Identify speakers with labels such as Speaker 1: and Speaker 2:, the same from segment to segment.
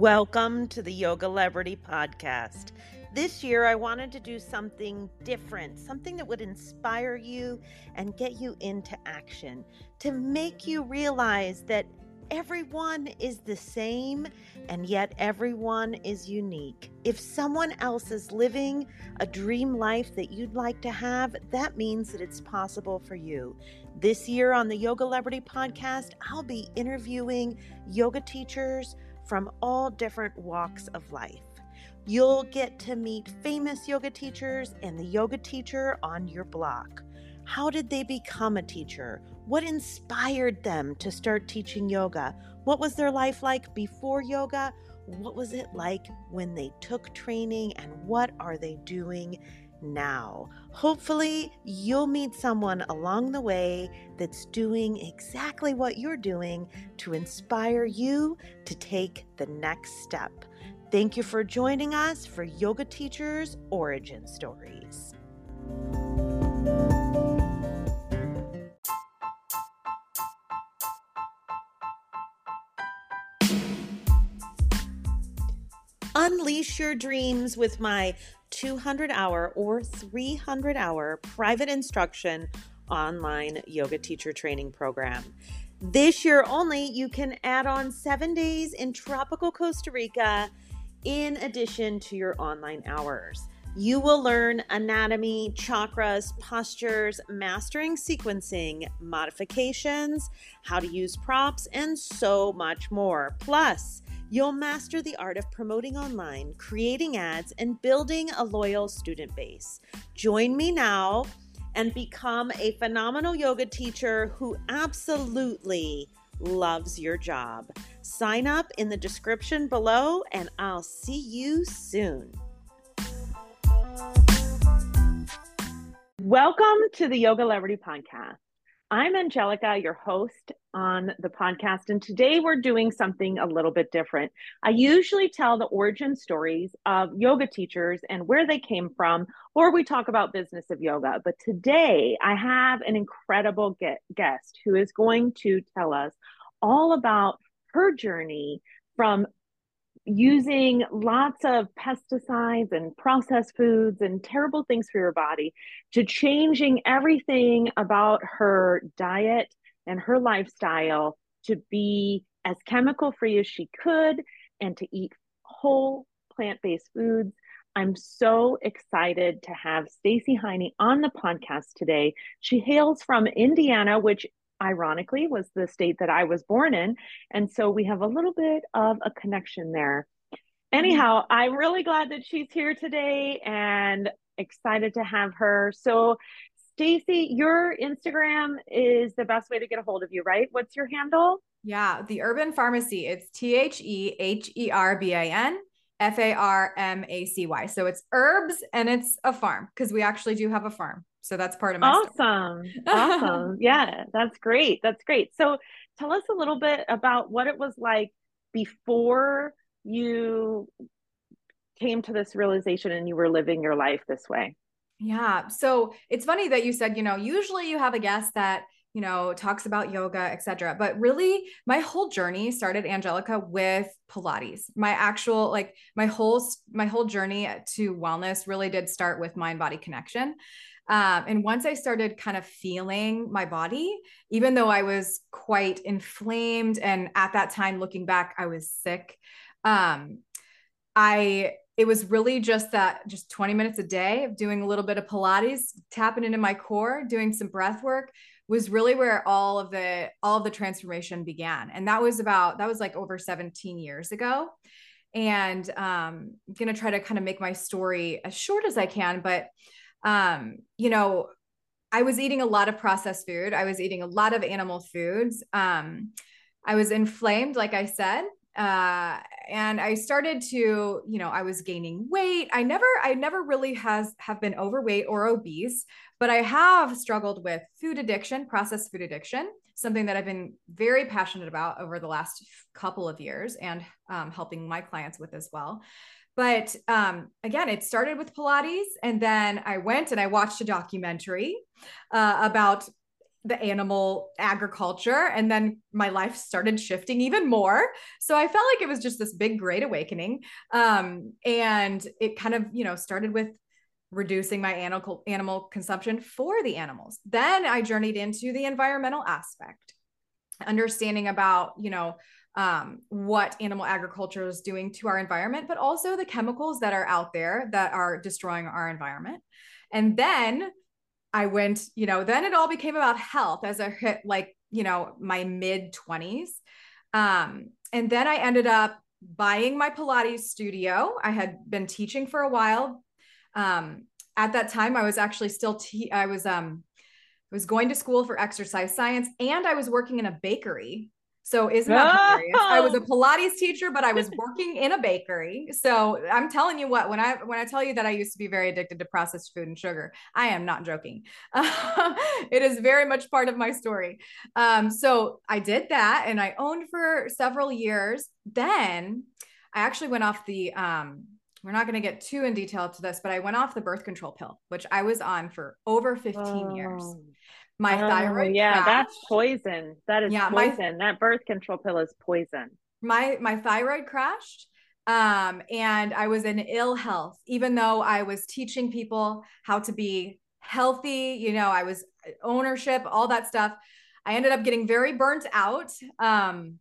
Speaker 1: Welcome to the Yogalebrity Podcast. This year, I wanted to do something different, something that would inspire you and get you into action, to make you realize that everyone is the same and yet everyone is unique. If someone else is living a dream life that you'd like to have, that means that it's possible for you. This year on the Yogalebrity Podcast, I'll be interviewing yoga teachers from all different walks of life. You'll get to meet famous yoga teachers and the yoga teacher on your block. How did they become a teacher? What inspired them to start teaching yoga? What was their life like before yoga? What was it like when they took training? And what are they doing now. Hopefully, you'll meet someone along the way that's doing exactly what you're doing to inspire you to take the next step. Thank you for joining us for Yoga Teachers Origin Stories. Unleash your dreams with my 200 hour or 300 hour private instruction online yoga teacher training program. This year only, you can add on seven days in tropical Costa Rica in addition to your online hours. You will learn anatomy, chakras, postures, mastering sequencing, modifications, how to use props, and so much more. Plus, You'll master the art of promoting online, creating ads, and building a loyal student base. Join me now and become a phenomenal yoga teacher who absolutely loves your job. Sign up in the description below, and I'll see you soon. Welcome to the Yogalebrity Podcast. I'm Angelica, your host on the podcast, and today we're doing something a little bit different. I usually tell the origin stories of yoga teachers and where they came from, or we talk about business of yoga. But today I have an incredible guest who is going to tell us all about her journey from using lots of pesticides and processed foods and terrible things for your body to changing everything about her diet and her lifestyle to be as chemical free as she could and to eat whole plant-based foods. I'm so excited to have Stacey Heiny on the podcast today. She hails from Indiana, which ironically was the state that I was born in. And so we have a little bit of a connection there. Anyhow, mm-hmm. I'm really glad that she's here today and excited to have her. So, Stacey, your Instagram is the best way to get a hold of you, right? What's your handle?
Speaker 2: Yeah, the Herban Farmacy. It's T H E H E R B A N F A R M A C Y. So it's herbs and it's a farm because we actually do have a farm. So that's part of my
Speaker 1: awesome. awesome. Yeah, that's great. That's great. So tell us a little bit about what it was like before you came to this realization and you were living your life this way.
Speaker 2: Yeah. So it's funny that you said, you know, usually you have a guest that you know talks about yoga etc but really my whole journey started angelica with pilates my actual like my whole my whole journey to wellness really did start with mind body connection um, and once I started kind of feeling my body, even though I was quite inflamed, and at that time, looking back, I was sick. Um, I it was really just that just 20 minutes a day of doing a little bit of Pilates, tapping into my core, doing some breath work was really where all of the all of the transformation began. And that was about that was like over 17 years ago. And um, I'm gonna try to kind of make my story as short as I can, but um, you know, I was eating a lot of processed food. I was eating a lot of animal foods. Um, I was inflamed, like I said. Uh, and I started to, you know, I was gaining weight. I never, I never really has have been overweight or obese, but I have struggled with food addiction, processed food addiction, something that I've been very passionate about over the last couple of years and um, helping my clients with as well. But um, again, it started with Pilates. And then I went and I watched a documentary uh, about the animal agriculture and then my life started shifting even more. So i felt like it was just this big great awakening. Um, and it kind of you know started with reducing my animal animal consumption for the animals. Then i journeyed into the environmental aspect understanding about you know um, what animal agriculture is doing to our environment but also the chemicals that are out there that are destroying our environment. And then I went, you know, then it all became about health as I hit like, you know, my mid 20s. Um, and then I ended up buying my Pilates studio. I had been teaching for a while. Um, at that time, I was actually still, te- I was, um, I was going to school for exercise science and I was working in a bakery so isn't that oh. hilarious? I was a Pilates teacher, but I was working in a bakery. So I'm telling you what, when I when I tell you that I used to be very addicted to processed food and sugar, I am not joking. it is very much part of my story. Um, so I did that, and I owned for several years. Then I actually went off the. Um, we're not going to get too in detail to this, but I went off the birth control pill, which I was on for over 15 oh. years my oh, thyroid
Speaker 1: yeah crashed. that's poison. That is yeah, poison. My, that birth control pill is poison.
Speaker 2: My my thyroid crashed um and i was in ill health even though i was teaching people how to be healthy you know i was uh, ownership all that stuff. I ended up getting very burnt out um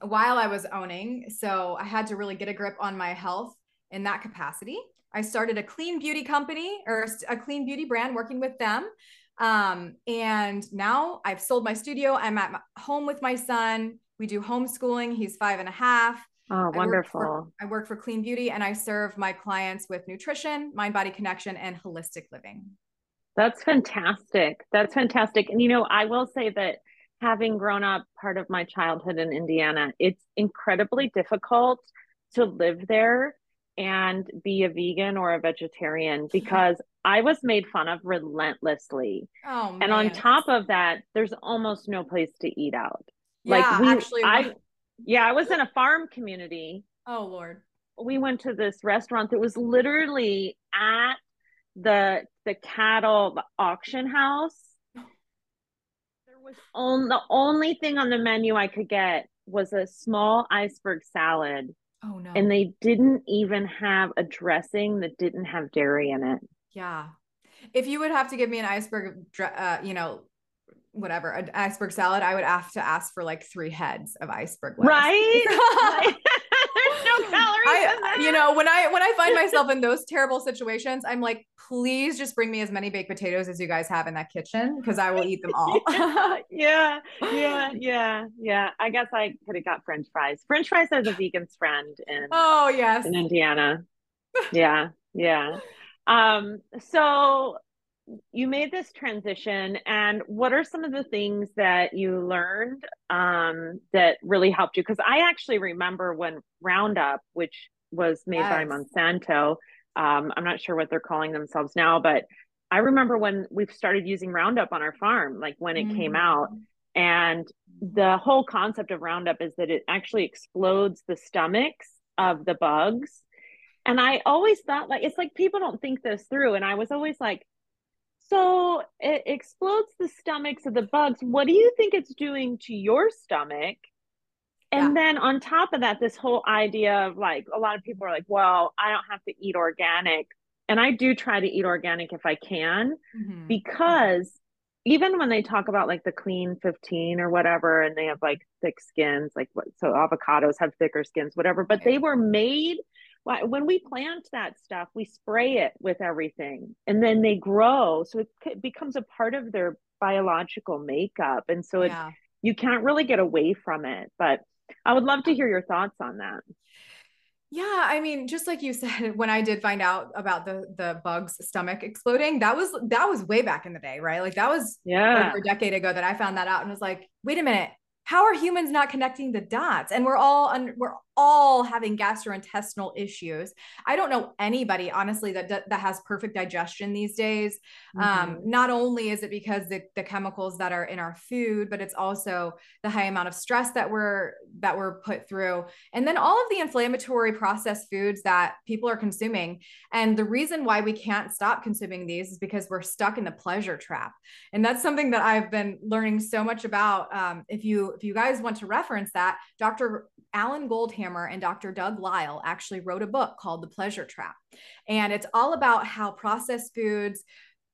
Speaker 2: while i was owning so i had to really get a grip on my health in that capacity. I started a clean beauty company or a clean beauty brand working with them um, and now I've sold my studio. I'm at my home with my son. We do homeschooling. He's five and a half.
Speaker 1: Oh, wonderful.
Speaker 2: I work, for, I work for Clean Beauty and I serve my clients with nutrition, mind body connection, and holistic living.
Speaker 1: That's fantastic. That's fantastic. And, you know, I will say that having grown up part of my childhood in Indiana, it's incredibly difficult to live there and be a vegan or a vegetarian because I was made fun of relentlessly. Oh, and on top of that, there's almost no place to eat out.
Speaker 2: Yeah, like we, actually,
Speaker 1: I, yeah, I was in a farm community.
Speaker 2: Oh Lord.
Speaker 1: We went to this restaurant that was literally at the the cattle the auction house. There was on the only thing on the menu I could get was a small iceberg salad
Speaker 2: Oh no.
Speaker 1: And they didn't even have a dressing that didn't have dairy in it.
Speaker 2: Yeah. If you would have to give me an iceberg, uh, you know, whatever, an iceberg salad, I would have to ask for like three heads of iceberg.
Speaker 1: Lettuce. Right.
Speaker 2: No calories. I, you know, when I when I find myself in those terrible situations, I'm like, please just bring me as many baked potatoes as you guys have in that kitchen because I will eat them all.
Speaker 1: yeah, yeah, yeah, yeah. I guess I could have got French fries. French fries as a vegan's friend in
Speaker 2: oh yes
Speaker 1: in Indiana. Yeah, yeah. Um, so you made this transition and what are some of the things that you learned um, that really helped you because i actually remember when roundup which was made yes. by monsanto um, i'm not sure what they're calling themselves now but i remember when we started using roundup on our farm like when it mm-hmm. came out and the whole concept of roundup is that it actually explodes the stomachs of the bugs and i always thought like it's like people don't think this through and i was always like so it explodes the stomachs of the bugs. What do you think it's doing to your stomach? And yeah. then on top of that, this whole idea of like a lot of people are like, well, I don't have to eat organic. And I do try to eat organic if I can, mm-hmm. because even when they talk about like the clean 15 or whatever, and they have like thick skins, like what, so avocados have thicker skins, whatever, but they were made when we plant that stuff, we spray it with everything and then they grow. So it becomes a part of their biological makeup. And so it, yeah. you can't really get away from it. But I would love to hear your thoughts on that.
Speaker 2: Yeah, I mean, just like you said, when I did find out about the the bug's stomach exploding, that was that was way back in the day, right? Like that was
Speaker 1: yeah
Speaker 2: over a decade ago that I found that out and was like, wait a minute, how are humans not connecting the dots? And we're all un- we're all having gastrointestinal issues. I don't know anybody, honestly, that that has perfect digestion these days. Um, mm-hmm. Um, not only is it because the, the chemicals that are in our food, but it's also the high amount of stress that we're that we're put through, and then all of the inflammatory processed foods that people are consuming. And the reason why we can't stop consuming these is because we're stuck in the pleasure trap, and that's something that I've been learning so much about. Um, if you if you guys want to reference that, Dr. Alan Goldhamer and Dr. Doug Lisle actually wrote a book called The Pleasure Trap. And it's all about how processed foods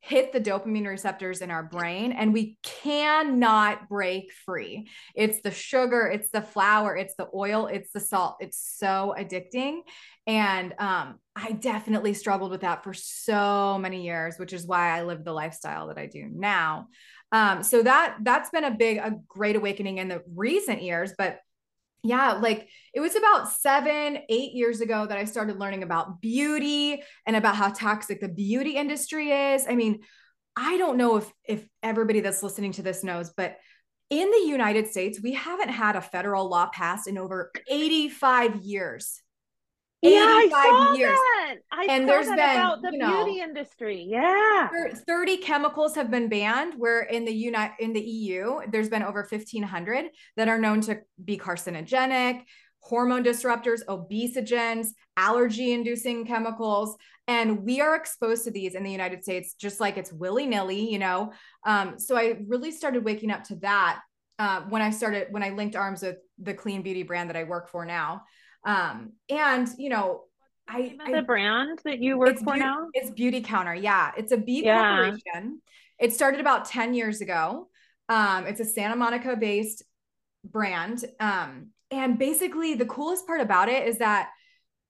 Speaker 2: hit the dopamine receptors in our brain and we cannot break free. It's the sugar, it's the flour, it's the oil, it's the salt. It's so addicting. And um, I definitely struggled with that for so many years, which is why I live the lifestyle that I do now. Um, so that that's been a big, a great awakening in the recent years. But yeah, like it was about seven, eight years ago that I started learning about beauty and about how toxic the beauty industry is. I mean, I don't know if if everybody that's listening to this knows, but in the United States, we haven't had a federal law passed in over 85 years.
Speaker 1: Yeah, I saw years. that. I and there's been, about the you know, beauty industry. Yeah.
Speaker 2: 30 chemicals have been banned where in the United in the EU there's been over 1500 that are known to be carcinogenic, hormone disruptors, obesogens, allergy inducing chemicals and we are exposed to these in the United States just like it's willy-nilly, you know. Um, so I really started waking up to that uh, when I started when I linked arms with the clean beauty brand that I work for now. Um, and you know, I,
Speaker 1: I the brand that you work for
Speaker 2: be-
Speaker 1: now?
Speaker 2: It's Beautycounter. Yeah, it's a B yeah. corporation. It started about 10 years ago. Um, it's a Santa Monica based brand. Um, and basically the coolest part about it is that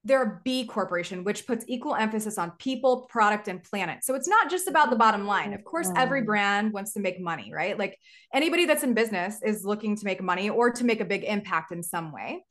Speaker 2: they're a B corporation, which puts equal emphasis on people, product, and planet. So it's not just about the bottom line. Of course, every brand wants to make money, right? Like anybody that's in business is looking to make money or to make a big impact in some way.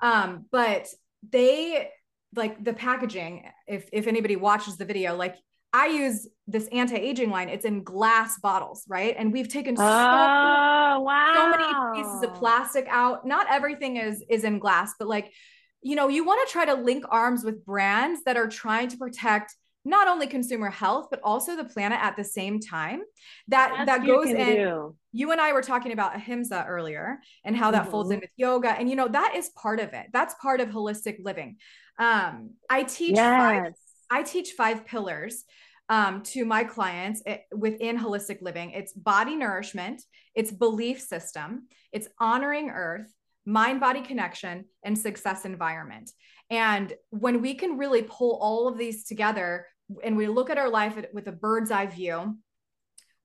Speaker 2: Um, but they like the packaging, if if anybody watches the video, like I use this anti-aging line. It's in glass bottles, right? And we've taken so,
Speaker 1: oh, wow.
Speaker 2: so many pieces of plastic out. Not everything is is in glass, but like you know, you want to try to link arms with brands that are trying to protect not only consumer health but also the planet at the same time that that goes in do. you and i were talking about ahimsa earlier and how that mm-hmm. folds in with yoga and you know that is part of it that's part of holistic living um i teach yes. five i teach five pillars um, to my clients it, within holistic living it's body nourishment it's belief system it's honoring earth mind body connection, and success environment. And when we can really pull all of these together and we look at our life with a bird's eye view,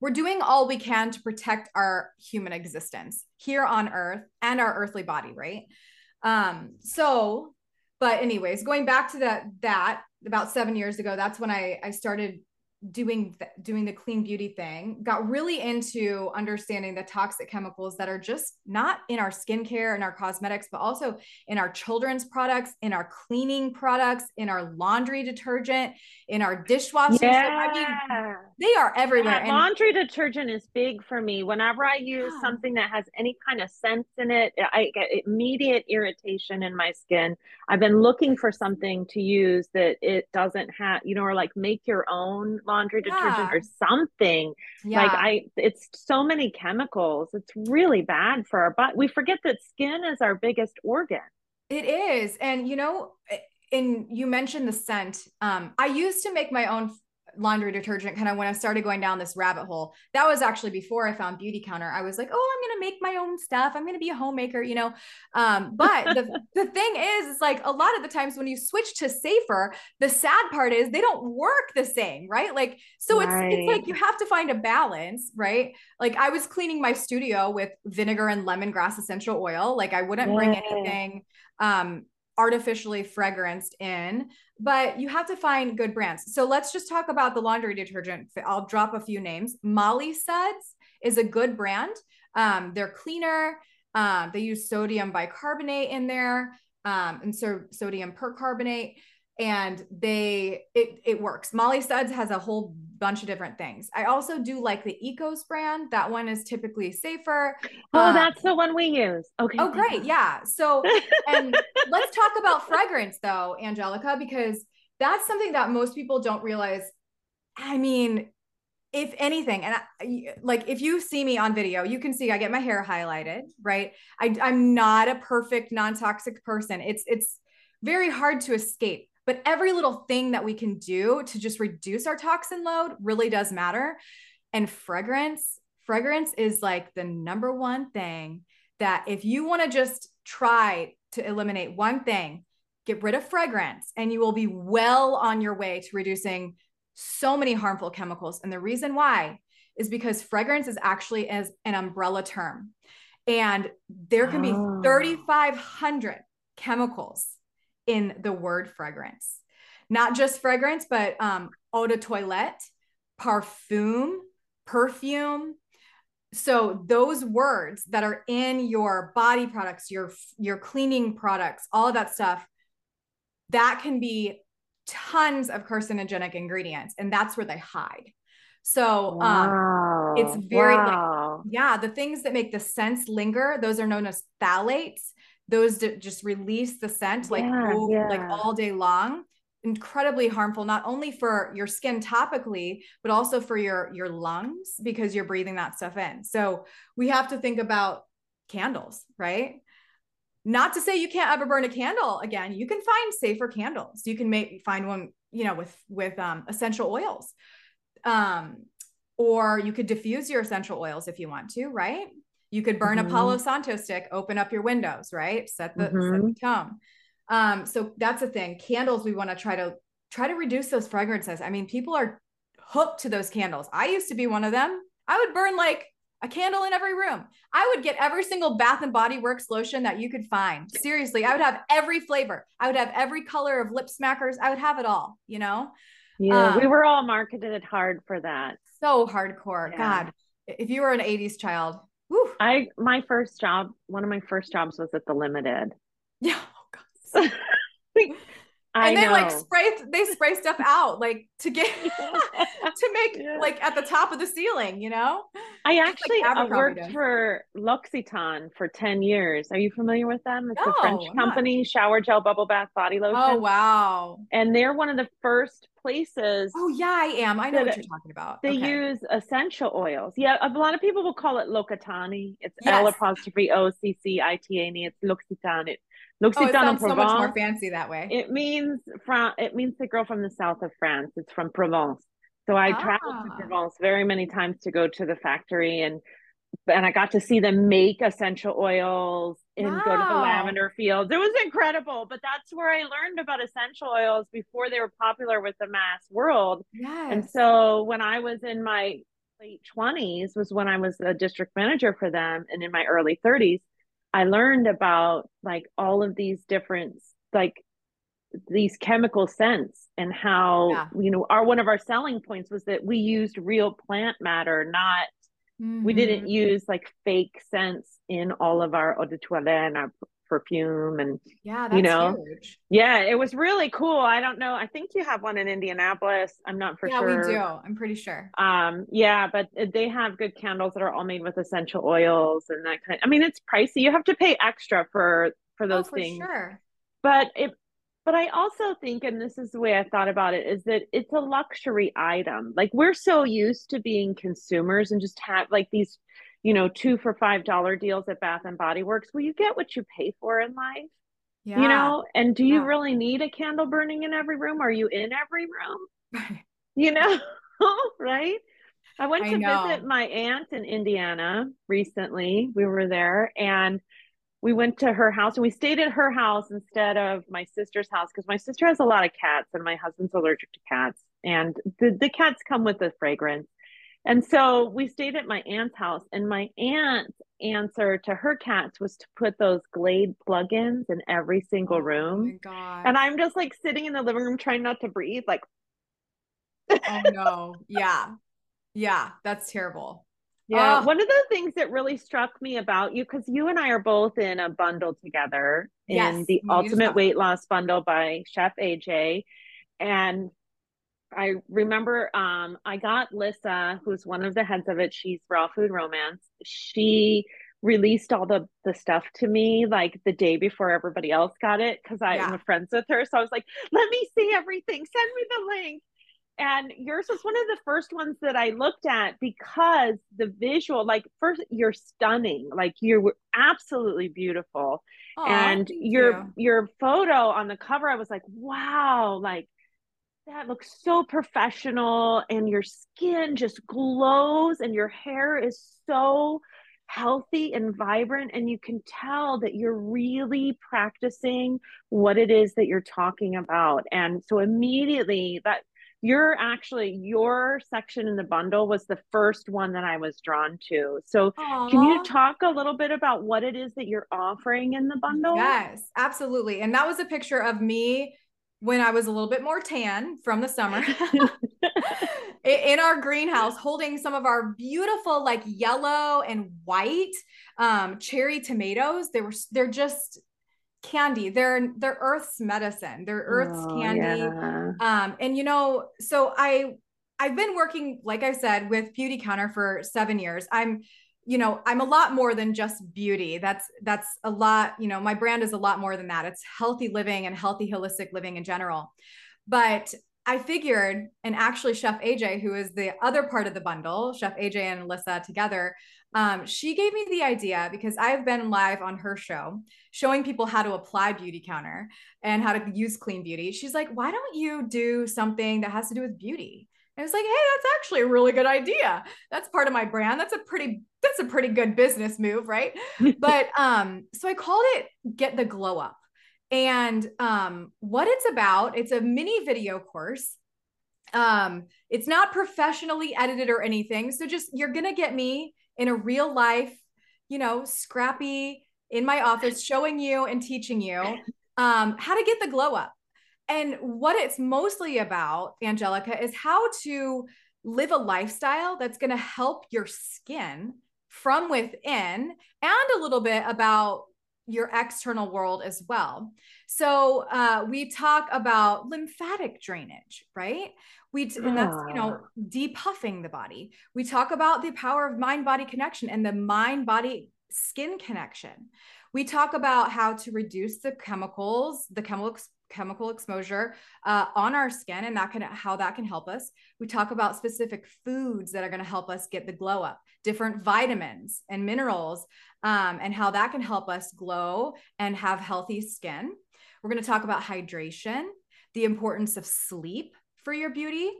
Speaker 2: we're doing all we can to protect our human existence here on earth and our earthly body, right? Um, so, but anyways, going back to that, that about seven years ago, that's when I, I started doing th- doing the clean beauty thing got really into understanding the toxic chemicals that are just not in our skincare and our cosmetics but also in our children's products in our cleaning products in our laundry detergent in our dishwasher
Speaker 1: yeah. I mean,
Speaker 2: they are everywhere yeah,
Speaker 1: and laundry detergent is big for me whenever i use yeah. something that has any kind of scent in it i get immediate irritation in my skin i've been looking for something to use that it doesn't have you know or like make your own laundry detergent or something. Yeah. Like I it's so many chemicals. It's really bad for our body. We forget that skin is our biggest organ.
Speaker 2: It is. And you know, and you mentioned the scent. Um, I used to make my own laundry detergent kind of when I started going down this rabbit hole. That was actually before I found Beautycounter. I was like, oh, I'm gonna make my own stuff. I'm gonna be a homemaker, you know. Um, but the, the thing is, it's like a lot of the times when you switch to safer, the sad part is they don't work the same, right? Like, so right. it's it's like you have to find a balance, right? Like I was cleaning my studio with vinegar and lemongrass essential oil. Like I wouldn't yeah. bring anything um artificially fragranced in but you have to find good brands. So let's just talk about the laundry detergent. I'll drop a few names. Molly Suds is a good brand. Um, they're cleaner. Um, they use sodium bicarbonate in there um, and so sodium percarbonate. And they it it works. Molly Suds has a whole bunch of different things. I also do like the Ecos brand. That one is typically safer.
Speaker 1: Oh, um, that's the one we use. Okay.
Speaker 2: Oh, great. Yeah. So, and let's talk about fragrance though, Angelica, because that's something that most people don't realize. I mean, if anything, and I, like if you see me on video, you can see I get my hair highlighted, right? I, I'm not a perfect non-toxic person. It's it's very hard to escape but every little thing that we can do to just reduce our toxin load really does matter. And fragrance, fragrance is like the number one thing that if you want to just try to eliminate one thing, get rid of fragrance, and you will be well on your way to reducing so many harmful chemicals. And the reason why is because fragrance is actually as an umbrella term. And there can be ah. oh. 3,500 chemicals in the word fragrance. Not just fragrance, but um, eau de toilette, parfum, perfume. So those words that are in your body products, your your cleaning products, all of that stuff, that can be tons of carcinogenic ingredients, and that's where they hide. So wow. um, it's very wow. like, yeah, the things that make the scents linger, those are known as phthalates those just release the scent like yeah, all, yeah. like all day long. Incredibly harmful not only for your skin topically but also for your your lungs because you're breathing that stuff in. So we have to think about candles right? Not to say you can't ever burn a candle again. You can find safer candles. You can make find one you know with with um, essential oils. Um or you could diffuse your essential oils if you want to right you could burn mm-hmm. a Palo Santo stick, open up your windows, right? Set the, mm-hmm. set the tone. Um, so that's the thing. Candles, we want to try to try to reduce those fragrances. I mean, people are hooked to those candles. I used to be one of them. I would burn like a candle in every room. I would get every single Bath and Body Works lotion that you could find. Seriously, I would have every flavor. I would have every color of lip smackers. I would have it all, you know?
Speaker 1: Yeah, um, we were all marketed hard for that.
Speaker 2: So hardcore. Yeah. God, if you were an 80s child,
Speaker 1: I my first job, one of my first jobs was at the Limited.
Speaker 2: Yeah. Oh, I and they know. like spray they spray stuff out like to get to make yeah. like at the top of the ceiling, you know.
Speaker 1: I actually uh, like worked for L'Occitane for 10 years. Are you familiar with them? It's no, a French company, shower gel bubble bath body oh, lotion.
Speaker 2: Oh wow.
Speaker 1: And they're one of the first places.
Speaker 2: Oh yeah, I am. I know what you're talking about.
Speaker 1: They okay. use essential oils. Yeah, a lot of people will call it L'Occitane. It's yes. L apostrophe O C C I T A N E. It's L'Occitane. It
Speaker 2: L'Occitane oh, it sounds so much more fancy that way.
Speaker 1: It means from it means the girl from the south of France. It's from Provence. So I ah. traveled to Provence very many times to go to the factory and and I got to see them make essential oils and wow. go to the lavender fields. It was incredible, but that's where I learned about essential oils before they were popular with the mass world. Yes. And so when I was in my late 20s was when I was a district manager for them and in my early 30s I learned about like all of these different like these chemical scents and how yeah. you know our one of our selling points was that we used real plant matter not mm-hmm. we didn't use like fake scents in all of our eau de toilette and our perfume and
Speaker 2: yeah
Speaker 1: you know.
Speaker 2: huge.
Speaker 1: yeah it was really cool. I don't know. I think you have one in indianapolis. I'm not for
Speaker 2: yeah,
Speaker 1: sure.
Speaker 2: we do. I'm pretty sure.
Speaker 1: Um yeah but they have good candles that are all made with essential oils and that kind of, i mean it's pricey. You have to pay extra for for oh, those oh, for things.
Speaker 2: sure.
Speaker 1: but it but I also think, and this is the way I thought about it, is that it's a luxury item. Like we're so used to being consumers and just have like these you know, two for five dollar deals at Bath and Body Works. Well, you get what you pay for in life. Yeah. You know, and do you yeah. really need a candle burning in every room? Are you in every room? you know, right? I went to I visit my aunt in Indiana recently. We were there and we went to her house and we stayed at her house instead of my sister's house because my sister has a lot of cats and my husband's allergic to cats. And the, the cats come with a fragrance. And so we stayed at my aunt's house, and my aunt's answer to her cats was to put those Glade plugins in every single oh room. And I'm just like sitting in the living room trying not to breathe, like,
Speaker 2: oh no, yeah, yeah, that's terrible.
Speaker 1: Yeah. Oh. One of the things that really struck me about you, because you and I are both in a bundle together yes, in the Ultimate Weight Loss Bundle by Chef AJ. And I remember um, I got Lissa, who's one of the heads of it. She's Raw Food Romance. She released all the the stuff to me like the day before everybody else got it because I yeah. am friends with her. So I was like, let me see everything. Send me the link. And yours was one of the first ones that I looked at because the visual, like first, you're stunning. Like you're absolutely beautiful. Aww, and your you. your photo on the cover, I was like, wow, like that looks so professional and your skin just glows and your hair is so healthy and vibrant and you can tell that you're really practicing what it is that you're talking about and so immediately that you're actually your section in the bundle was the first one that I was drawn to. So Aww. can you talk a little bit about what it is that you're offering in the bundle?
Speaker 2: Yes, absolutely. And that was a picture of me when I was a little bit more tan from the summer in our greenhouse, holding some of our beautiful, like yellow and white um, cherry tomatoes. They were, they're just candy. They're, they're Earth's medicine. They're Earth's oh, candy. Yeah. Um, and you know, so I, I've been working, like I said, with Beautycounter for seven years. I'm you know i'm a lot more than just beauty. That's that's a lot you know my brand is a lot more than that. It's healthy living and healthy holistic living in general. But i figured and actually chef aj who is the other part of the bundle chef aj and alyssa together um, she gave me the idea because i've been live on her show showing people how to apply beauty counter and how to use clean beauty. She's like why don't you do something that has to do with beauty and was like, hey, that's actually a really good idea. That's part of my brand. That's a pretty that's a pretty good business move, right? but um, so I called it Get the Glow Up. And um, what it's about, it's a mini video course. Um, it's not professionally edited or anything. So just you're gonna get me in a real life, you know, scrappy in my office, showing you and teaching you um, how to get the glow up. And what it's mostly about, Angelica, is how to live a lifestyle that's going to help your skin from within and a little bit about your external world as well. So uh, we talk about lymphatic drainage, right? We and that's you know ah. depuffing the body. We talk about the power of mind body connection and the mind body skin connection. We talk about how to reduce the chemicals, the chemical chemical exposure uh, on our skin and that can how that can help us. We talk about specific foods that are going to help us get the glow up different vitamins and minerals um, and how that can help us glow and have healthy skin. We're going to talk about hydration the importance of sleep for your beauty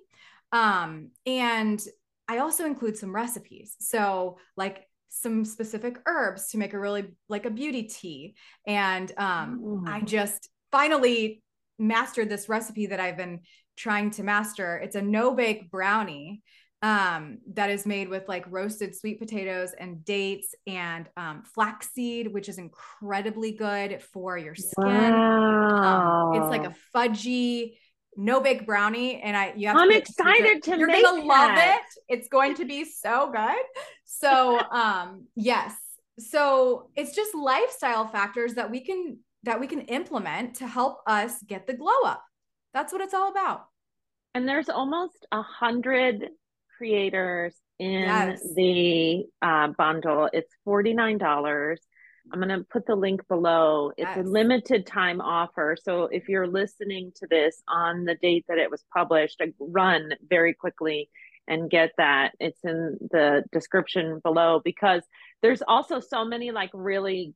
Speaker 2: um, and i also include some recipes. So like some specific herbs to make a really like a beauty tea. And um, i just finally mastered this recipe that I've been trying to master. It's a no bake brownie um, that is made with like roasted sweet potatoes and dates and um, flaxseed, which is incredibly good for your skin. Wow. Um, it's like a fudgy no bake brownie, and I you have.
Speaker 1: I'm to excited to.
Speaker 2: You're gonna that. love it. It's going to be so good. So, um, yes. So it's just lifestyle factors that we can that we can implement to help us get the glow up. That's what it's all about.
Speaker 1: And there's almost a hundred creators in yes. the uh, bundle. It's $49. I'm going to put the link below. It's yes. a limited time offer. So if you're listening to this on the date that it was published, run very quickly and get that. It's in the description below because there's also so many like really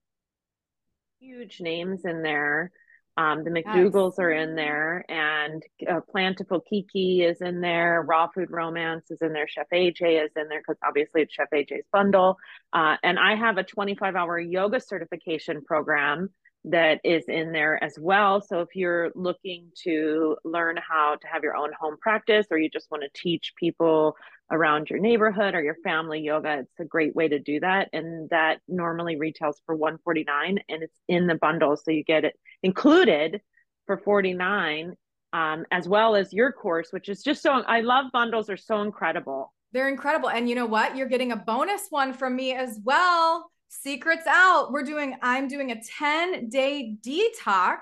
Speaker 1: huge names in there. Um, the McDougalls are in there, and uh, Plantiful Kiki is in there. Raw Food Romance is in there. Chef AJ is in there because obviously it's Chef AJ's bundle. Uh, and I have a 25 hour yoga certification program that is in there as well. So if you're looking to learn how to have your own home practice or you just want to teach people around your neighborhood or your family yoga, it's a great way to do that. And that normally retails for 149 and it's in the bundle. So you get it included for 49 um, as well as your course, which is just so I love bundles are so incredible
Speaker 2: They're incredible. And you know what? You're getting a bonus one from me as well. Secrets out. We're doing, I'm doing a 10 day detox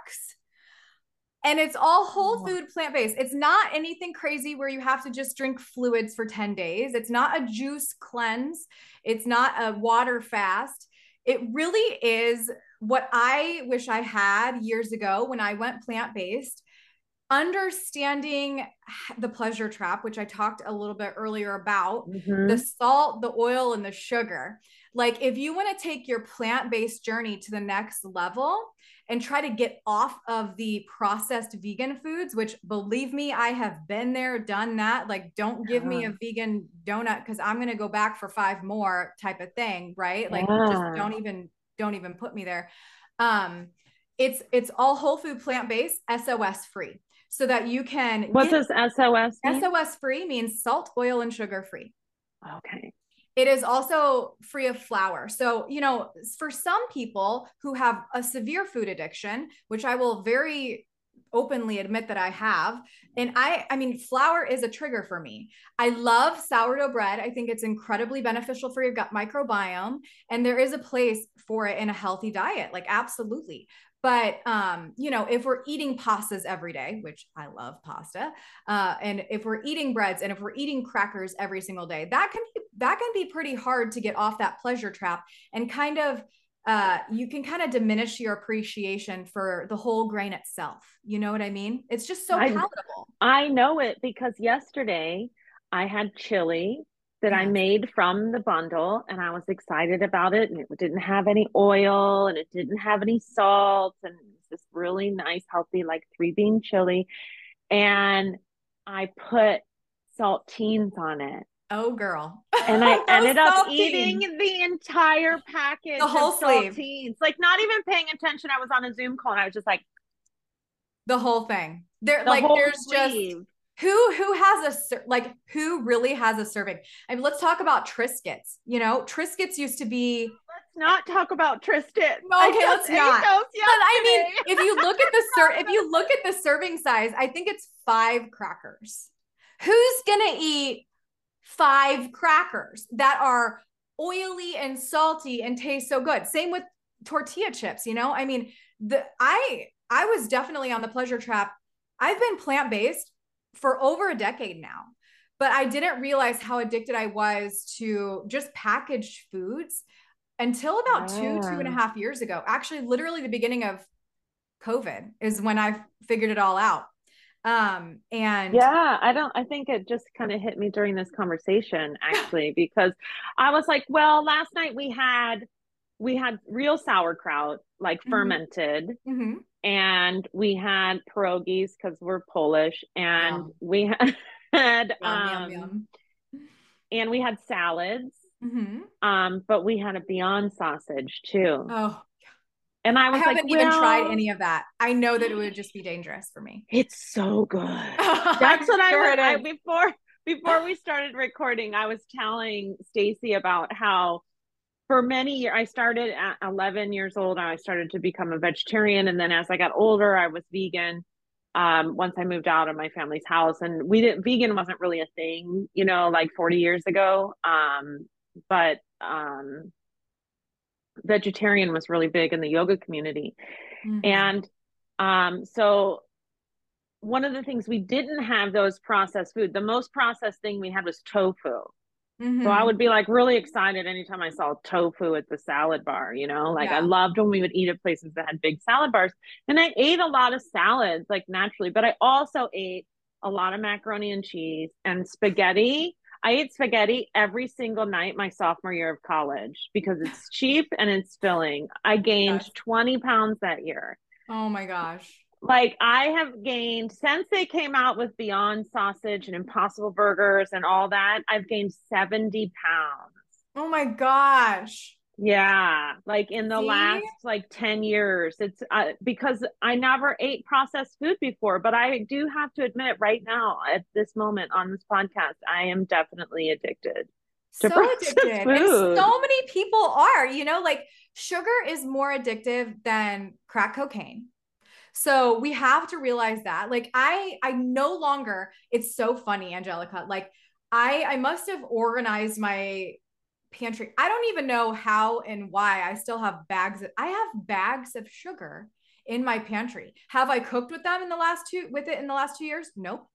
Speaker 2: and it's all whole food plant based. It's not anything crazy where you have to just drink fluids for 10 days. It's not a juice cleanse. It's not a water fast. It really is what I wish I had years ago when I went plant based understanding the pleasure trap, which I talked a little bit earlier about mm-hmm. the salt, the oil, and the sugar. Like, if you want to take your plant based journey to the next level and try to get off of the processed vegan foods, which believe me, I have been there, done that. Like, don't give yeah. me a vegan donut because I'm going to go back for five more type of thing. Right. Like, yeah. just don't even, don't even put me there. Um, it's it's all whole food plant based sos free so that you can
Speaker 1: what does sos
Speaker 2: mean? sos free means salt oil and sugar free
Speaker 1: okay
Speaker 2: it is also free of flour. So, you know, for some people who have a severe food addiction, which I will very openly admit that I have, and I I mean, flour is a trigger for me. I love sourdough bread. I think it's incredibly beneficial for your gut microbiome and there is a place for it in a healthy diet. Like absolutely. But um, you know, if we're eating pastas every day, which I love pasta, uh, and if we're eating breads and if we're eating crackers every single day, that can be that can be pretty hard to get off that pleasure trap and kind of uh, you can kind of diminish your appreciation for the whole grain itself. You know what I mean? It's just so palatable.
Speaker 1: I, I know it because yesterday I had chili that I made from the bundle and I was excited about it. And it didn't have any oil and it didn't have any salt. And it was this really nice, healthy, like three bean chili. And I put saltines on it.
Speaker 2: Oh, girl.
Speaker 1: And I ended up saltines. eating the entire package.
Speaker 2: The whole sleeve.
Speaker 1: Saltines. Like, not even paying attention. I was on a Zoom call and I was just like,
Speaker 2: the whole thing. There, the like, there's sleeve. just who who has a like who really has a serving? I mean, let's talk about triscuits you know? Triscuits used to be
Speaker 1: let's not talk about triscuits.
Speaker 2: Okay let's not. but i mean if you look at the ser- if you look at the serving size i think it's five crackers. Who's gonna eat five crackers that are oily and salty and taste so good? Same with tortilla chips you know? I mean the i i was definitely on the pleasure trap. I've been plant-based for over a decade now. But I didn't realize how addicted I was to just packaged foods until about two, two and a half years ago. Actually, literally the beginning of COVID is when I figured it all out. Um, and
Speaker 1: yeah, I don't, I think it just kind of hit me during this conversation actually, because I was like, well, last night we had, we had real sauerkraut, like mm-hmm. fermented. Mm-hmm and we had pierogies because we're Polish, and yum. we had yum, um, yum, and we had salads. Mm-hmm. Um, but we had a Beyond sausage too.
Speaker 2: Oh,
Speaker 1: and I was
Speaker 2: I haven't
Speaker 1: like,
Speaker 2: even well, tried any of that. I know that it would just be dangerous for me.
Speaker 1: It's so good. That's what sure I was I, before before we started recording. I was telling Stacey about how for many years i started at 11 years old i started to become a vegetarian and then as i got older i was vegan um, once i moved out of my family's house and we didn't vegan wasn't really a thing you know like 40 years ago um, but um, vegetarian was really big in the yoga community mm-hmm. and um, so one of the things we didn't have those processed food the most processed thing we had was tofu Mm-hmm. So I would be like really excited anytime I saw tofu at the salad bar, you know, like yeah. I loved when we would eat at places that had big salad bars. And I ate a lot of salads like naturally, but I also ate a lot of macaroni and cheese and spaghetti. I ate spaghetti every single night my sophomore year of college because it's cheap and it's filling. I gained 20 pounds that year.
Speaker 2: Oh my gosh
Speaker 1: like I have gained since they came out with Beyond Sausage and Impossible Burgers and all that, I've gained 70 pounds.
Speaker 2: Oh my gosh.
Speaker 1: Yeah, like in the See? last like 10 years. It's uh, because I never ate processed food before, but I do have to admit right now at this moment on this podcast, I am definitely addicted.
Speaker 2: so addicted. Food. And so many people are, you know, like sugar is more addictive than crack cocaine so we have to realize that. Like I I no longer it's so funny, Angelica. Like I I must have organized my pantry. I don't even know how and why I still have bags. Of, I have bags of sugar in my pantry. Have I cooked with them in the last two with it in the last two years? Nope.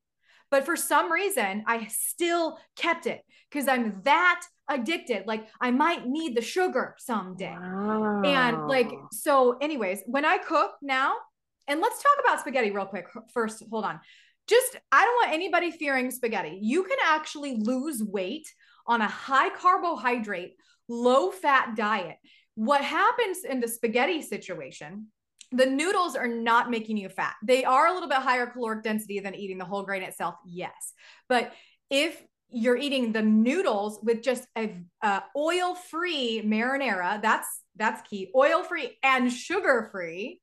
Speaker 2: But for some reason, I still kept it because I'm that addicted. Like I might need the sugar someday. Wow. And like, so, anyways, when I cook now, and let's talk about spaghetti real quick first. Hold on. Just, I don't want anybody fearing spaghetti. You can actually lose weight on a high carbohydrate, low fat diet. What happens in the spaghetti situation the noodles are not making you fat. They are a little bit higher caloric density than eating the whole grain itself, yes. But if you're eating the noodles with just a, a oil-free marinara, that's that's key. Oil-free and sugar-free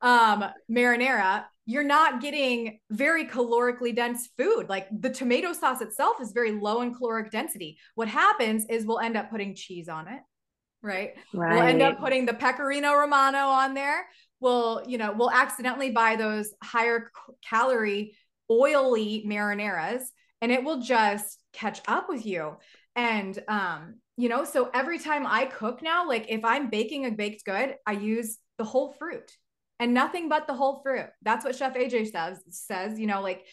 Speaker 2: um marinara, you're not getting very calorically dense food. Like the tomato sauce itself is very low in caloric density. What happens is we'll end up putting cheese on it right? right? We'll end up putting the pecorino romano on there We'll, you know we'll accidentally buy those higher calorie oily marinaras and it will just catch up with you and um you know so every time i cook now like if i'm baking a baked good i use the whole fruit and nothing but the whole fruit that's what chef aj says says you know like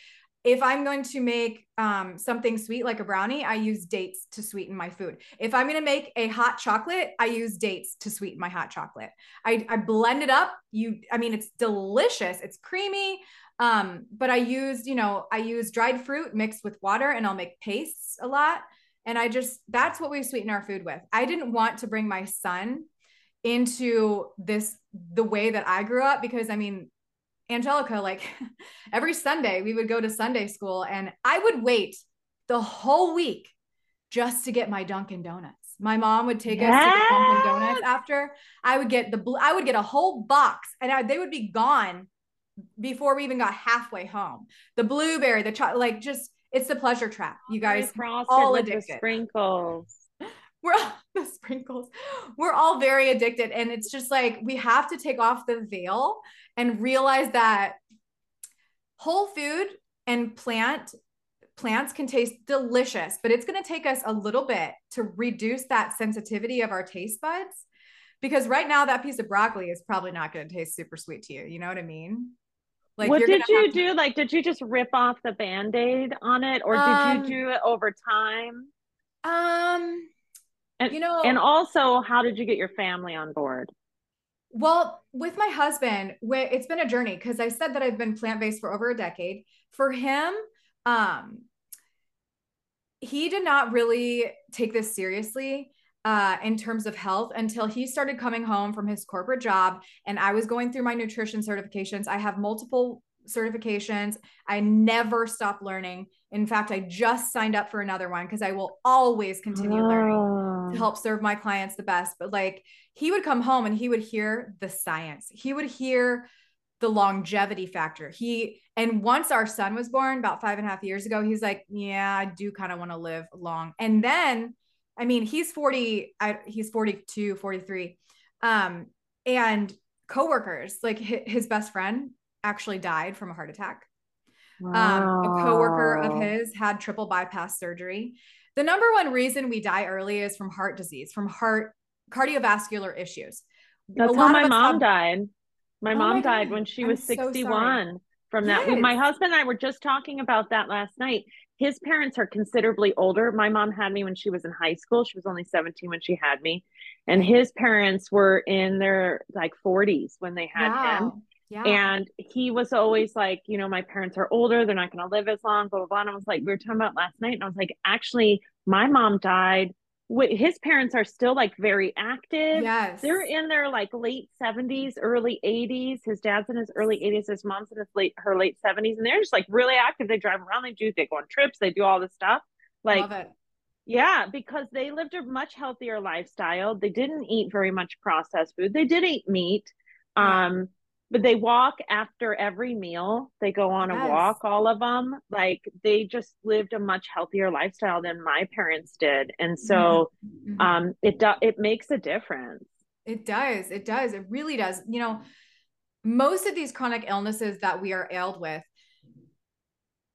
Speaker 2: if I'm going to make um, something sweet like a brownie, I use dates to sweeten my food. If I'm going to make a hot chocolate, I use dates to sweeten my hot chocolate. I, I blend it up. You, I mean, it's delicious. It's creamy. Um, but I use, you know, I use dried fruit mixed with water and I'll make pastes a lot. And I just, that's what we sweeten our food with. I didn't want to bring my son into this the way that I grew up because I mean, Angelica, like every Sunday, we would go to Sunday school and I would wait the whole week just to get my Dunkin' Donuts. My mom would take yes. us to the Dunkin' Donuts after. I would get the I would get a whole box and I, they would be gone before we even got halfway home. The blueberry, the chocolate, like just it's the pleasure trap. You guys all addicted.
Speaker 1: sprinkles.
Speaker 2: We're all, the sprinkles. We're all very addicted and it's just like we have to take off the veil and realize that whole food and plant plants can taste delicious, but it's going to take us a little bit to reduce that sensitivity of our taste buds because right now that piece of broccoli is probably not going to taste super sweet to you. You know what I mean?
Speaker 1: Like what did you to... do? Like, did you just rip off the band-aid on it or um, did you um, do it over time?
Speaker 2: Um,
Speaker 1: and, you know, and also how did you get your family on board?
Speaker 2: Well, with my husband, it's been a journey because I said that I've been plant based for over a decade. For him, um, he did not really take this seriously uh, in terms of health until he started coming home from his corporate job. And I was going through my nutrition certifications. I have multiple certifications. I never stop learning. In fact, I just signed up for another one because I will always continue oh. learning to help serve my clients the best. But like he would come home and he would hear the science, he would hear the longevity factor. He, and once our son was born about five and a half years ago, he's like, Yeah, I do kind of want to live long. And then, I mean, he's 40, I, he's 42, 43. Um, and coworkers, like his best friend actually died from a heart attack. Wow. Um, a coworker of his had triple bypass surgery. The number one reason we die early is from heart disease, from heart cardiovascular issues.
Speaker 1: That's how my mom have... died. My oh mom my died when she I'm was 61 so from that. Yes. My husband and I were just talking about that last night. His parents are considerably older. My mom had me when she was in high school. She was only 17 when she had me. And his parents were in their like 40s when they had wow. him. Yeah. And he was always like, you know, my parents are older, they're not going to live as long, blah, blah, blah. And I was like, we were talking about last night, and I was like, actually, my mom died. What his parents are still like very active.
Speaker 2: Yes.
Speaker 1: They're in their like late 70s, early 80s. His dad's in his early 80s. His mom's in his late her late 70s. And they're just like really active. They drive around, they do, they go on trips, they do all this stuff. Like yeah, because they lived a much healthier lifestyle. They didn't eat very much processed food. They did eat meat. Um, but they walk after every meal. They go on yes. a walk, all of them. Like they just lived a much healthier lifestyle than my parents did. And so mm-hmm. um it do- it makes a difference.
Speaker 2: It does. It does. It really does. You know, most of these chronic illnesses that we are ailed with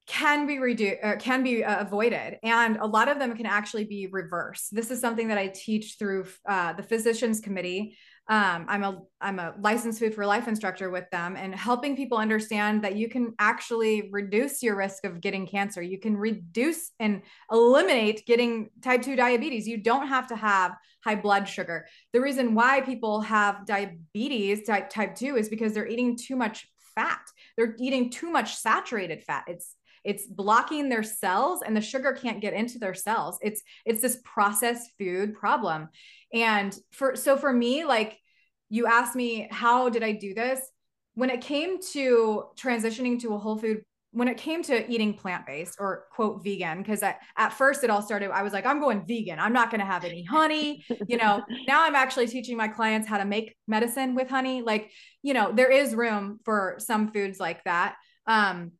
Speaker 2: can be reduced uh, can be uh, avoided and a lot of them can actually be reversed this is something that i teach through uh, the physicians committee um, i'm a i'm a licensed food for life instructor with them and helping people understand that you can actually reduce your risk of getting cancer. You can reduce and eliminate getting type 2 diabetes. You don't have to have high blood sugar. The reason why people have diabetes type, type 2 is because they're eating too much fat. They're eating too much saturated fat. It's it's blocking their cells and the sugar can't get into their cells. It's it's this processed food problem. And for so for me like you asked me how did i do this? When it came to transitioning to a whole food when it came to eating plant-based or quote vegan because at first it all started i was like i'm going vegan. I'm not going to have any honey. You know now i'm actually teaching my clients how to make medicine with honey. Like you know there is room for some foods like that. Um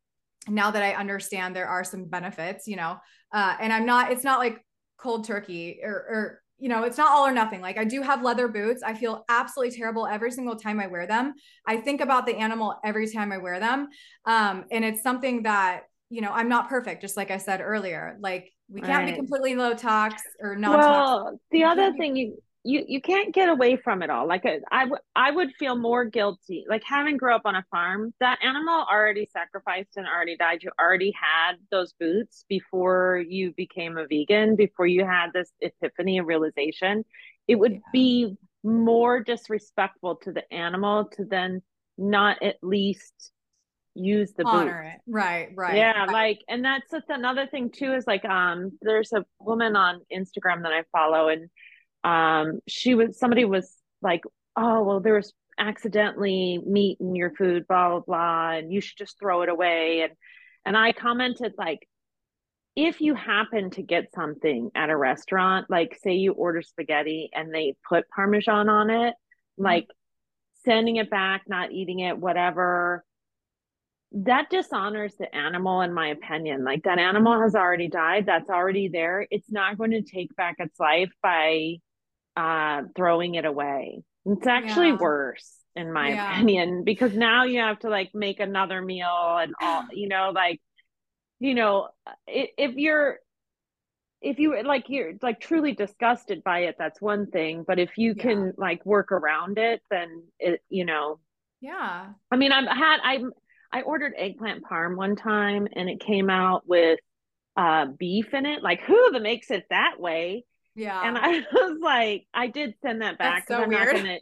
Speaker 2: now that I understand there are some benefits, you know, uh, and I'm not, it's not like cold turkey or, or, you know, it's not all or nothing. Like I do have leather boots. I feel absolutely terrible every single time I wear them. I think about the animal every time I wear them. Um, and it's something that, you know, I'm not perfect, just like I said earlier. Like we can't right. be completely low tox or non
Speaker 1: Well, the other thing you you you can't get away from it all like uh, I, w- I would feel more guilty like having grew up on a farm that animal already sacrificed and already died you already had those boots before you became a vegan before you had this epiphany of realization it would yeah. be more disrespectful to the animal to then not at least use the honor
Speaker 2: boots. it right right
Speaker 1: yeah
Speaker 2: right.
Speaker 1: like and that's another thing too is like um there's a woman on instagram that i follow and um, she was somebody was like, oh well, there was accidentally meat in your food, blah blah blah, and you should just throw it away. And and I commented like, if you happen to get something at a restaurant, like say you order spaghetti and they put parmesan on it, mm-hmm. like sending it back, not eating it, whatever, that dishonors the animal in my opinion like that animal has already died that's already there it's not going to take back its life by uh, throwing it away. It's actually yeah. worse in my yeah. opinion because now you have to like make another meal and all, you know, like, you know, if you're, if you like you're like truly disgusted by it, that's one thing. But if you yeah. can like work around it, then it, you know,
Speaker 2: yeah.
Speaker 1: I mean, I've had I I ordered eggplant parm one time and it came out with uh beef in it. Like who the makes it that way?
Speaker 2: Yeah.
Speaker 1: And I was like, I did send that back
Speaker 2: because so
Speaker 1: I'm
Speaker 2: weird.
Speaker 1: not gonna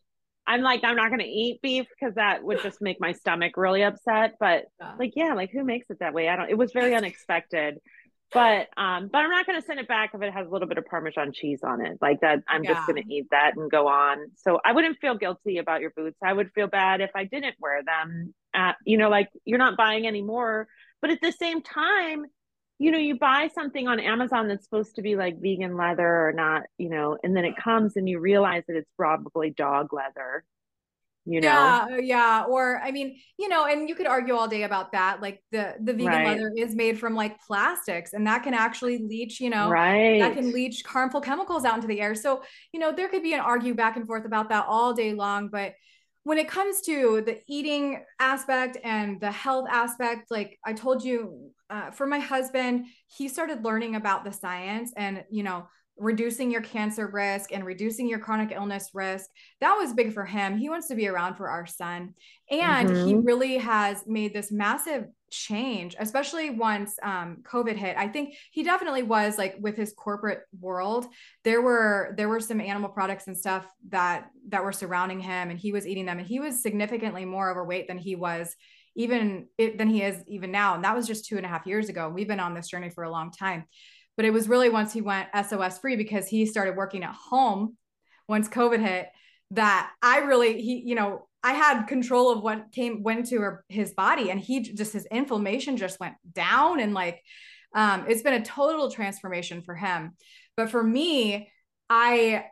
Speaker 1: I'm like, I'm not gonna eat beef because that would just make my stomach really upset. But yeah. like, yeah, like who makes it that way? I don't it was very unexpected. But um, but I'm not gonna send it back if it has a little bit of Parmesan cheese on it. Like that, I'm yeah. just gonna eat that and go on. So I wouldn't feel guilty about your boots. I would feel bad if I didn't wear them. At, you know, like you're not buying anymore. But at the same time, you know, you buy something on Amazon that's supposed to be like vegan leather or not, you know, and then it comes and you realize that it's probably dog leather. You know?
Speaker 2: Yeah, uh, yeah. Or I mean, you know, and you could argue all day about that. Like the the vegan right. leather is made from like plastics, and that can actually leach, you know,
Speaker 1: right.
Speaker 2: that can leach harmful chemicals out into the air. So, you know, there could be an argue back and forth about that all day long, but when it comes to the eating aspect and the health aspect, like I told you, uh, for my husband, he started learning about the science and, you know, reducing your cancer risk and reducing your chronic illness risk. That was big for him. He wants to be around for our son. And mm-hmm. he really has made this massive change, especially once um, COVID hit. I think he definitely was like with his corporate world. There were there were some animal products and stuff that that were surrounding him, and he was eating them, and he was significantly more overweight than he was even it, than he is even now. And that was just two and a half years ago. We've been on this journey for a long time. But it was really once he went SOS free because he started working at home once COVID hit that I really he you know I had control of what came went to her, his body and he just his inflammation just went down and like um it's been a total transformation for him. But for me, I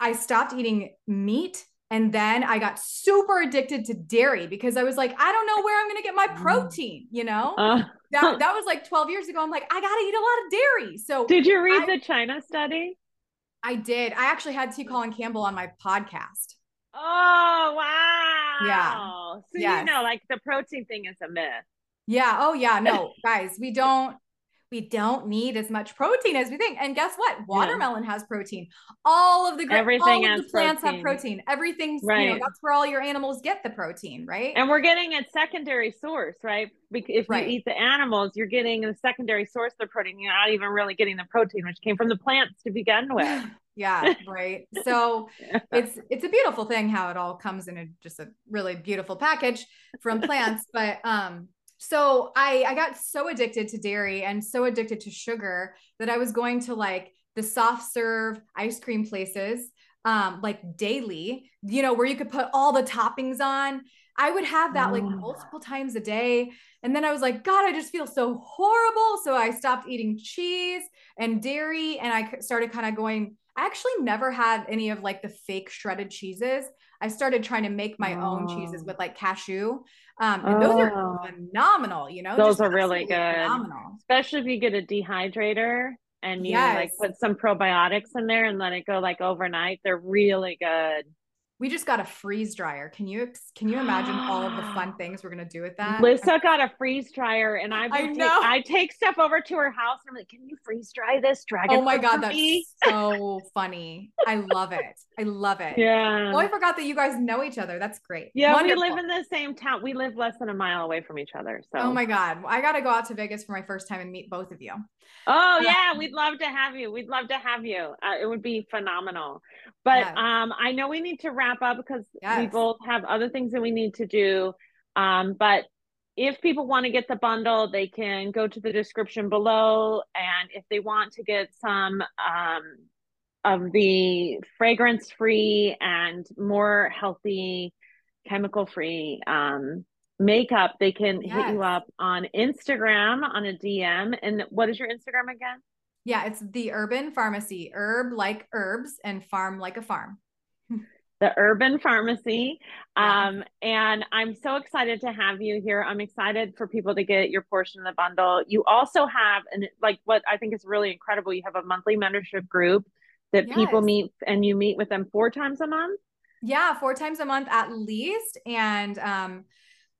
Speaker 2: I stopped eating meat and then I got super addicted to dairy because I was like, I don't know where I'm going to get my mm. protein, you know? Uh, that, that was like 12 years ago. I'm like, I got to eat a lot of dairy. So,
Speaker 1: did you read I, the China study?
Speaker 2: I did. I actually had T. Colin Campbell on my podcast.
Speaker 1: Oh wow!
Speaker 2: Yeah.
Speaker 1: So yes. you know, like the protein thing is a myth.
Speaker 2: Yeah. Oh, yeah. No, guys, we don't we don't need as much protein as we think. And guess what? Watermelon yeah. has protein. All of the
Speaker 1: everything
Speaker 2: all
Speaker 1: of
Speaker 2: the plants
Speaker 1: protein.
Speaker 2: have protein. Everything's right. You know, that's where all your animals get the protein, right?
Speaker 1: And we're getting a secondary source, right? If right. you eat the animals, you're getting a secondary source of protein. You're not even really getting the protein, which came from the plants to begin with.
Speaker 2: yeah right so yeah. it's it's a beautiful thing how it all comes in a just a really beautiful package from plants but um so I I got so addicted to dairy and so addicted to sugar that I was going to like the soft serve ice cream places um like daily, you know, where you could put all the toppings on. I would have that like multiple times a day. And then I was like, God, I just feel so horrible. So I stopped eating cheese and dairy and I started kind of going. I actually never had any of like the fake shredded cheeses. I started trying to make my oh. own cheeses with like cashew. Um, and oh. those are oh. phenomenal, you know,
Speaker 1: those are really good. Phenomenal. Especially if you get a dehydrator and you yes. like put some probiotics in there and let it go like overnight. They're really good
Speaker 2: we just got a freeze dryer. Can you can you imagine all of the fun things we're gonna do with that?
Speaker 1: Lisa got a freeze dryer, and I've I know. Take, I take stuff over to her house, and I'm like, "Can you freeze dry this dragon?"
Speaker 2: Oh my god, that's me? so funny! I love it. I love it.
Speaker 1: Yeah.
Speaker 2: Oh, I forgot that you guys know each other. That's great.
Speaker 1: Yeah, Wonderful. we live in the same town. We live less than a mile away from each other. So.
Speaker 2: Oh my god, I got to go out to Vegas for my first time and meet both of you.
Speaker 1: Oh yeah, we'd love to have you. We'd love to have you. Uh, it would be phenomenal. But yes. um, I know we need to wrap up because yes. we both have other things that we need to do. Um, but if people want to get the bundle, they can go to the description below. And if they want to get some um, of the fragrance free and more healthy, chemical free um, makeup, they can yes. hit you up on Instagram on a DM. And what is your Instagram again?
Speaker 2: Yeah, it's the Herban Farmacy, herb like herbs and farm like a farm.
Speaker 1: The Herban Farmacy. Yeah. Um, and I'm so excited to have you here. I'm excited for people to get your portion of the bundle. You also have, and like what I think is really incredible, you have a monthly membership group that yes. people meet and you meet with them four times a month.
Speaker 2: Yeah, four times a month at least. And um,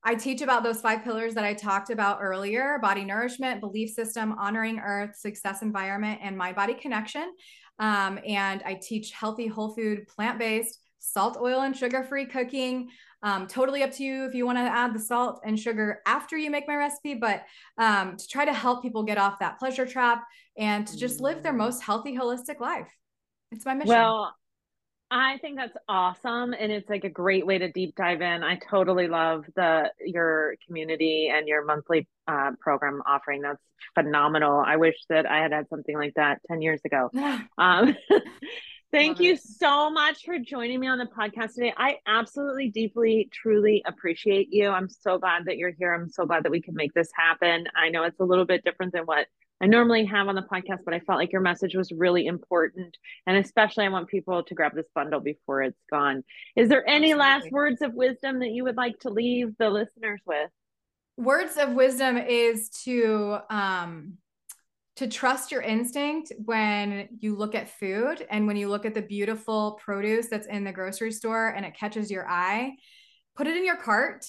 Speaker 2: I teach about those five pillars that I talked about earlier body nourishment, belief system, honoring earth, success environment, and mind body connection. Um, and I teach healthy, whole food, plant based, salt, oil, and sugar free cooking. Um, totally up to you if you want to add the salt and sugar after you make my recipe, but um, to try to help people get off that pleasure trap and to just live their most healthy, holistic life. It's my mission.
Speaker 1: Well, I think that's awesome and it's like a great way to deep dive in. I totally love the your community and your monthly uh, program offering. That's phenomenal. I wish that I had had something like that 10 years ago. um, thank love you it. so much for joining me on the podcast today. I absolutely deeply truly appreciate you. I'm so glad that you're here. I'm so glad that we can make this happen. I know it's a little bit different than what I normally have on the podcast, but I felt like your message was really important. And especially, I want people to grab this bundle before it's gone. Is there any Absolutely. last words of wisdom that you would like to leave the listeners with?
Speaker 2: Words of wisdom is to, um, to trust your instinct when you look at food and when you look at the beautiful produce that's in the grocery store and it catches your eye, put it in your cart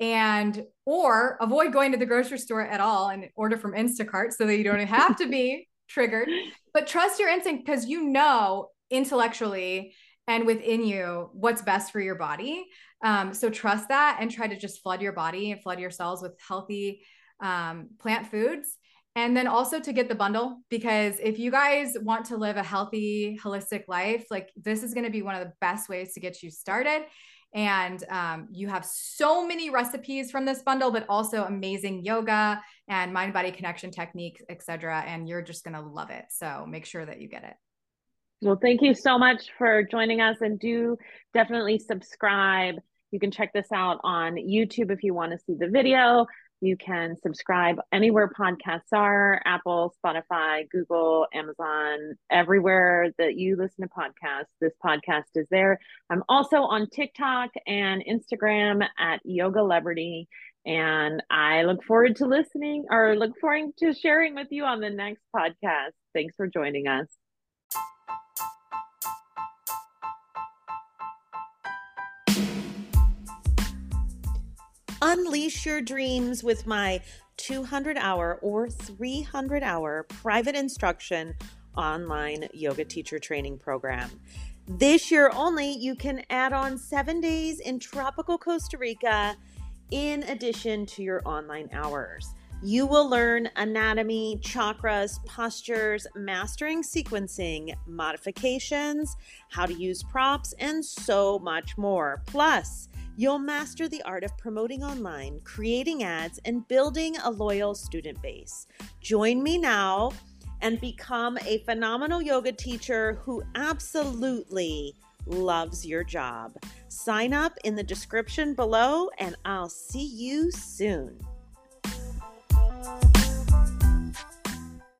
Speaker 2: and or avoid going to the grocery store at all and order from Instacart so that you don't have to be triggered. But trust your instinct because you know intellectually and within you what's best for your body. Um, so trust that and try to just flood your body and flood your cells with healthy um, plant foods. And then also to get the bundle, because if you guys want to live a healthy, holistic life, like this is going to be one of the best ways to get you started. And um, you have so many recipes from this bundle but also amazing yoga and mind body connection techniques etc and you're just going to love it. So make sure that you get it.
Speaker 1: Well thank you so much for joining us and do definitely subscribe. You can check this out on youtube if you want to see the video you can subscribe anywhere podcasts are Apple, Spotify, Google, Amazon, everywhere that you listen to podcasts. This podcast is there. I'm also on TikTok and Instagram at Yogalebrity. And I look forward to listening or look forward to sharing with you on the next podcast. Thanks for joining us. Unleash your dreams with my 200 hour or 300 hour private instruction online yoga teacher training program. This year only, you can add on seven days in tropical Costa Rica in addition to your online hours. You will learn anatomy, chakras, postures, mastering sequencing, modifications, how to use props, and so much more. Plus, you'll master the art of promoting online, creating ads, and building a loyal student base. Join me now and become a phenomenal yoga teacher who absolutely loves your job. Sign up in the description below, and I'll see you soon.